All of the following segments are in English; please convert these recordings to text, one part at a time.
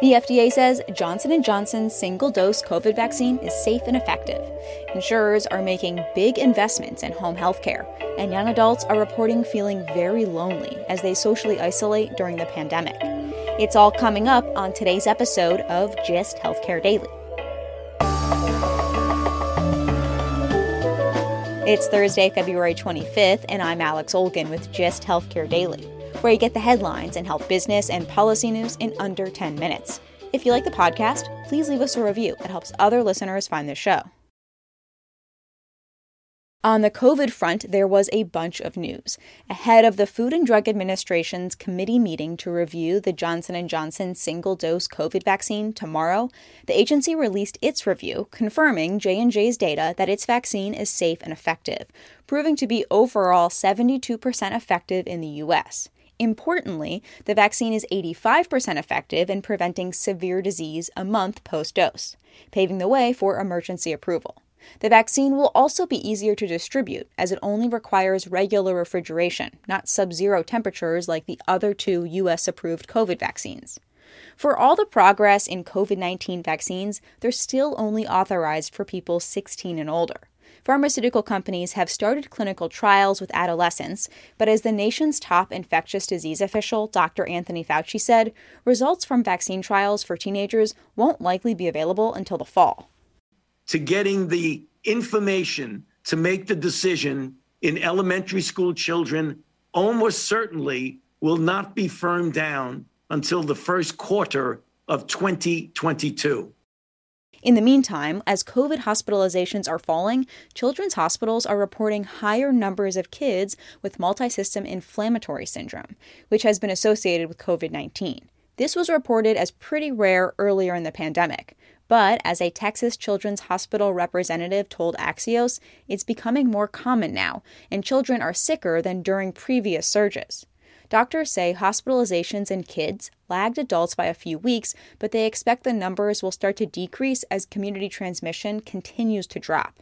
The FDA says Johnson & Johnson's single-dose COVID vaccine is safe and effective. Insurers are making big investments in home health care, and young adults are reporting feeling very lonely as they socially isolate during the pandemic. It's all coming up on today's episode of Gist Healthcare Daily. It's Thursday, February 25th, and I'm Alex Olgin with Gist Healthcare Daily, where you get the headlines and health business and policy news in under 10 minutes. If you like the podcast, please leave us a review. It helps other listeners find the show. On the COVID front, there was a bunch of news. Ahead of the Food and Drug Administration's committee meeting to review the Johnson & Johnson single-dose COVID vaccine tomorrow, the agency released its review, confirming J&J's data that its vaccine is safe and effective, proving to be overall 72% effective in the US. Importantly, the vaccine is 85% effective in preventing severe disease a month post-dose, paving the way for emergency approval. The vaccine will also be easier to distribute as it only requires regular refrigeration, not sub zero temperatures like the other two US approved COVID vaccines. For all the progress in COVID 19 vaccines, they're still only authorized for people 16 and older. Pharmaceutical companies have started clinical trials with adolescents, but as the nation's top infectious disease official, Dr. Anthony Fauci said, results from vaccine trials for teenagers won't likely be available until the fall to getting the information to make the decision in elementary school children almost certainly will not be firmed down until the first quarter of 2022. In the meantime, as COVID hospitalizations are falling, children's hospitals are reporting higher numbers of kids with multisystem inflammatory syndrome, which has been associated with COVID 19. This was reported as pretty rare earlier in the pandemic, but as a Texas Children's Hospital representative told Axios, it's becoming more common now, and children are sicker than during previous surges. Doctors say hospitalizations in kids lagged adults by a few weeks, but they expect the numbers will start to decrease as community transmission continues to drop.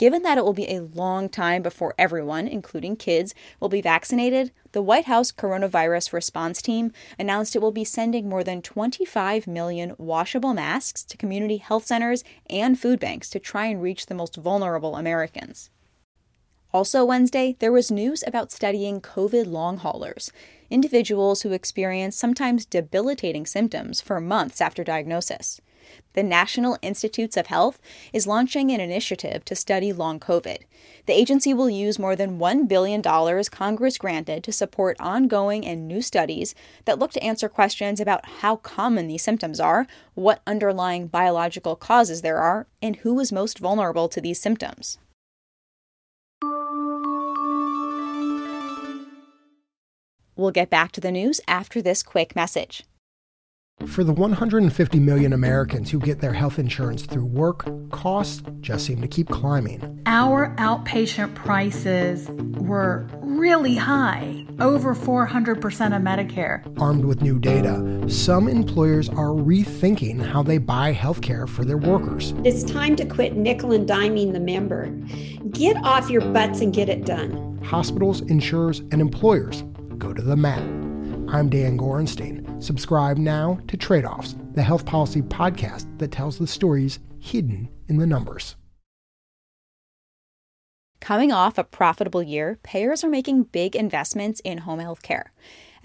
Given that it will be a long time before everyone, including kids, will be vaccinated, the White House coronavirus response team announced it will be sending more than 25 million washable masks to community health centers and food banks to try and reach the most vulnerable Americans. Also, Wednesday, there was news about studying COVID long haulers, individuals who experience sometimes debilitating symptoms for months after diagnosis the National Institutes of Health is launching an initiative to study long COVID. The agency will use more than $1 billion Congress granted to support ongoing and new studies that look to answer questions about how common these symptoms are, what underlying biological causes there are, and who is most vulnerable to these symptoms. We'll get back to the news after this quick message. For the 150 million Americans who get their health insurance through work, costs just seem to keep climbing. Our outpatient prices were really high, over 400% of Medicare. Armed with new data, some employers are rethinking how they buy health care for their workers. It's time to quit nickel and diming the member. Get off your butts and get it done. Hospitals, insurers, and employers go to the mat. I'm Dan Gorenstein. Subscribe now to Trade Offs, the health policy podcast that tells the stories hidden in the numbers. Coming off a profitable year, payers are making big investments in home health care.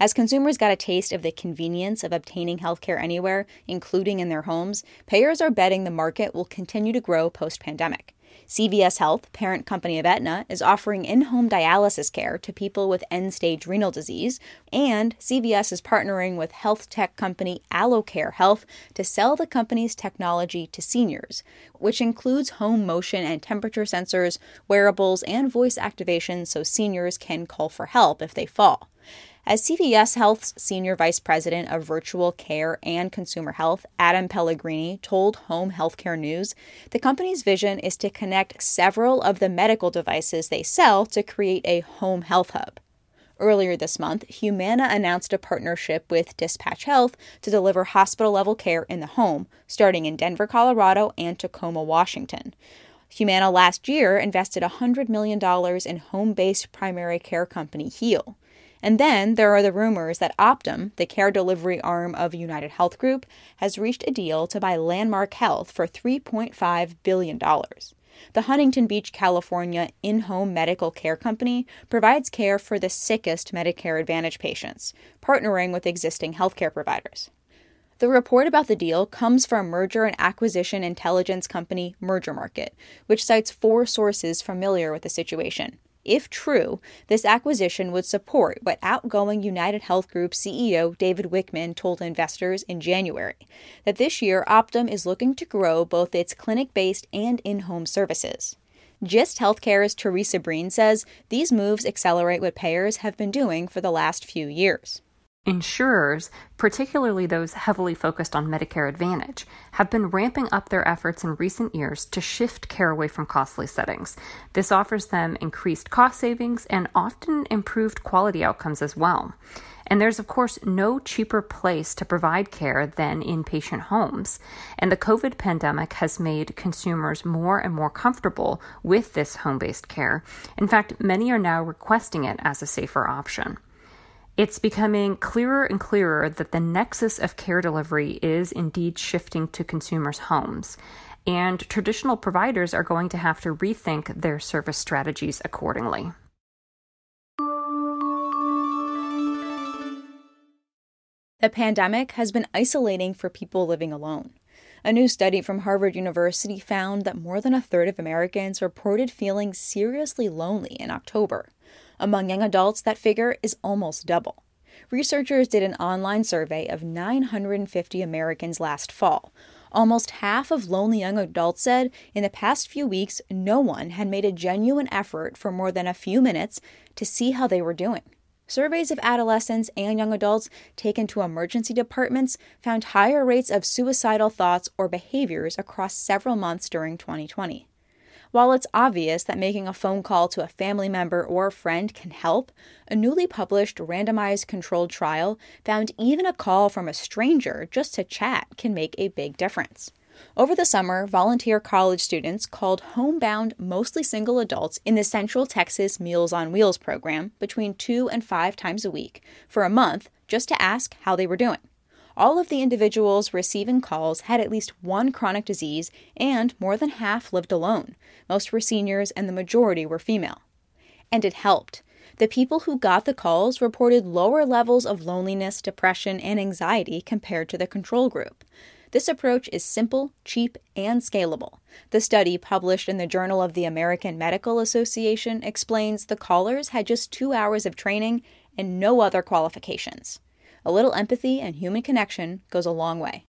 As consumers got a taste of the convenience of obtaining healthcare anywhere, including in their homes, payers are betting the market will continue to grow post pandemic. CVS Health, parent company of Aetna, is offering in home dialysis care to people with end stage renal disease, and CVS is partnering with health tech company AlloCare Health to sell the company's technology to seniors, which includes home motion and temperature sensors, wearables, and voice activation so seniors can call for help if they fall. As CVS Health's Senior Vice President of Virtual Care and Consumer Health, Adam Pellegrini, told Home Healthcare News, the company's vision is to connect several of the medical devices they sell to create a home health hub. Earlier this month, Humana announced a partnership with Dispatch Health to deliver hospital level care in the home, starting in Denver, Colorado and Tacoma, Washington. Humana last year invested $100 million in home based primary care company Heal. And then there are the rumors that Optum, the care delivery arm of United Health Group, has reached a deal to buy Landmark Health for $3.5 billion. The Huntington Beach, California in home medical care company provides care for the sickest Medicare Advantage patients, partnering with existing healthcare providers. The report about the deal comes from merger and acquisition intelligence company Mergermarket, which cites four sources familiar with the situation. If true, this acquisition would support what outgoing United Health Group CEO David Wichmann told investors in January that this year Optum is looking to grow both its clinic based and in home services. Gist Healthcare's Teresa Breen says these moves accelerate what payers have been doing for the last few years. Insurers, particularly those heavily focused on Medicare Advantage, have been ramping up their efforts in recent years to shift care away from costly settings. This offers them increased cost savings and often improved quality outcomes as well. And there's, of course, no cheaper place to provide care than inpatient homes. And the COVID pandemic has made consumers more and more comfortable with this home based care. In fact, many are now requesting it as a safer option. It's becoming clearer and clearer that the nexus of care delivery is indeed shifting to consumers' homes, and traditional providers are going to have to rethink their service strategies accordingly. The pandemic has been isolating for people living alone. A new study from Harvard University found that more than a third of Americans reported feeling seriously lonely in October. Among young adults, that figure is almost double. Researchers did an online survey of 950 Americans last fall. Almost half of lonely young adults said in the past few weeks, no one had made a genuine effort for more than a few minutes to see how they were doing. Surveys of adolescents and young adults taken to emergency departments found higher rates of suicidal thoughts or behaviors across several months during 2020. While it's obvious that making a phone call to a family member or a friend can help, a newly published randomized controlled trial found even a call from a stranger just to chat can make a big difference. Over the summer, volunteer college students called homebound, mostly single adults in the Central Texas Meals on Wheels program between two and five times a week for a month just to ask how they were doing all of the individuals receiving calls had at least one chronic disease, and more than half lived alone. Most were seniors, and the majority were female. And it helped. The people who got the calls reported lower levels of loneliness, depression, and anxiety compared to the control group. This approach is simple, cheap, and scalable. The study, published in the Journal of the American Medical Association, explains the callers had just two hours of training and no other qualifications. A little empathy and human connection goes a long way.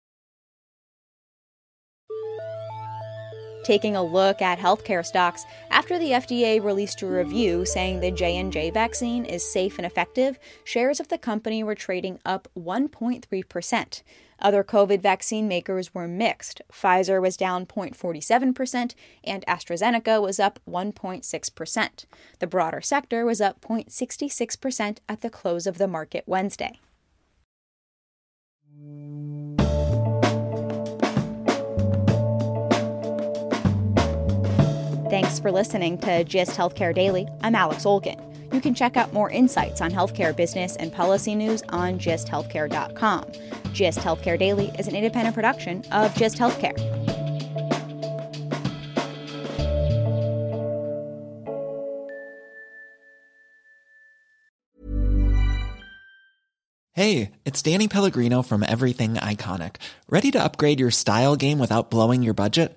Taking a look at healthcare stocks after the FDA released a review saying the J&J vaccine is safe and effective, shares of the company were trading up 1.3%. Other COVID vaccine makers were mixed. Pfizer was down 0.47% and AstraZeneca was up 1.6%. The broader sector was up 0.66% at the close of the market Wednesday. Thanks for listening to GIST Healthcare Daily. I'm Alex Olgin. You can check out more insights on healthcare business and policy news on gisthealthcare.com. GIST Healthcare Daily is an independent production of GIST Healthcare. Hey, it's Danny Pellegrino from Everything Iconic. Ready to upgrade your style game without blowing your budget?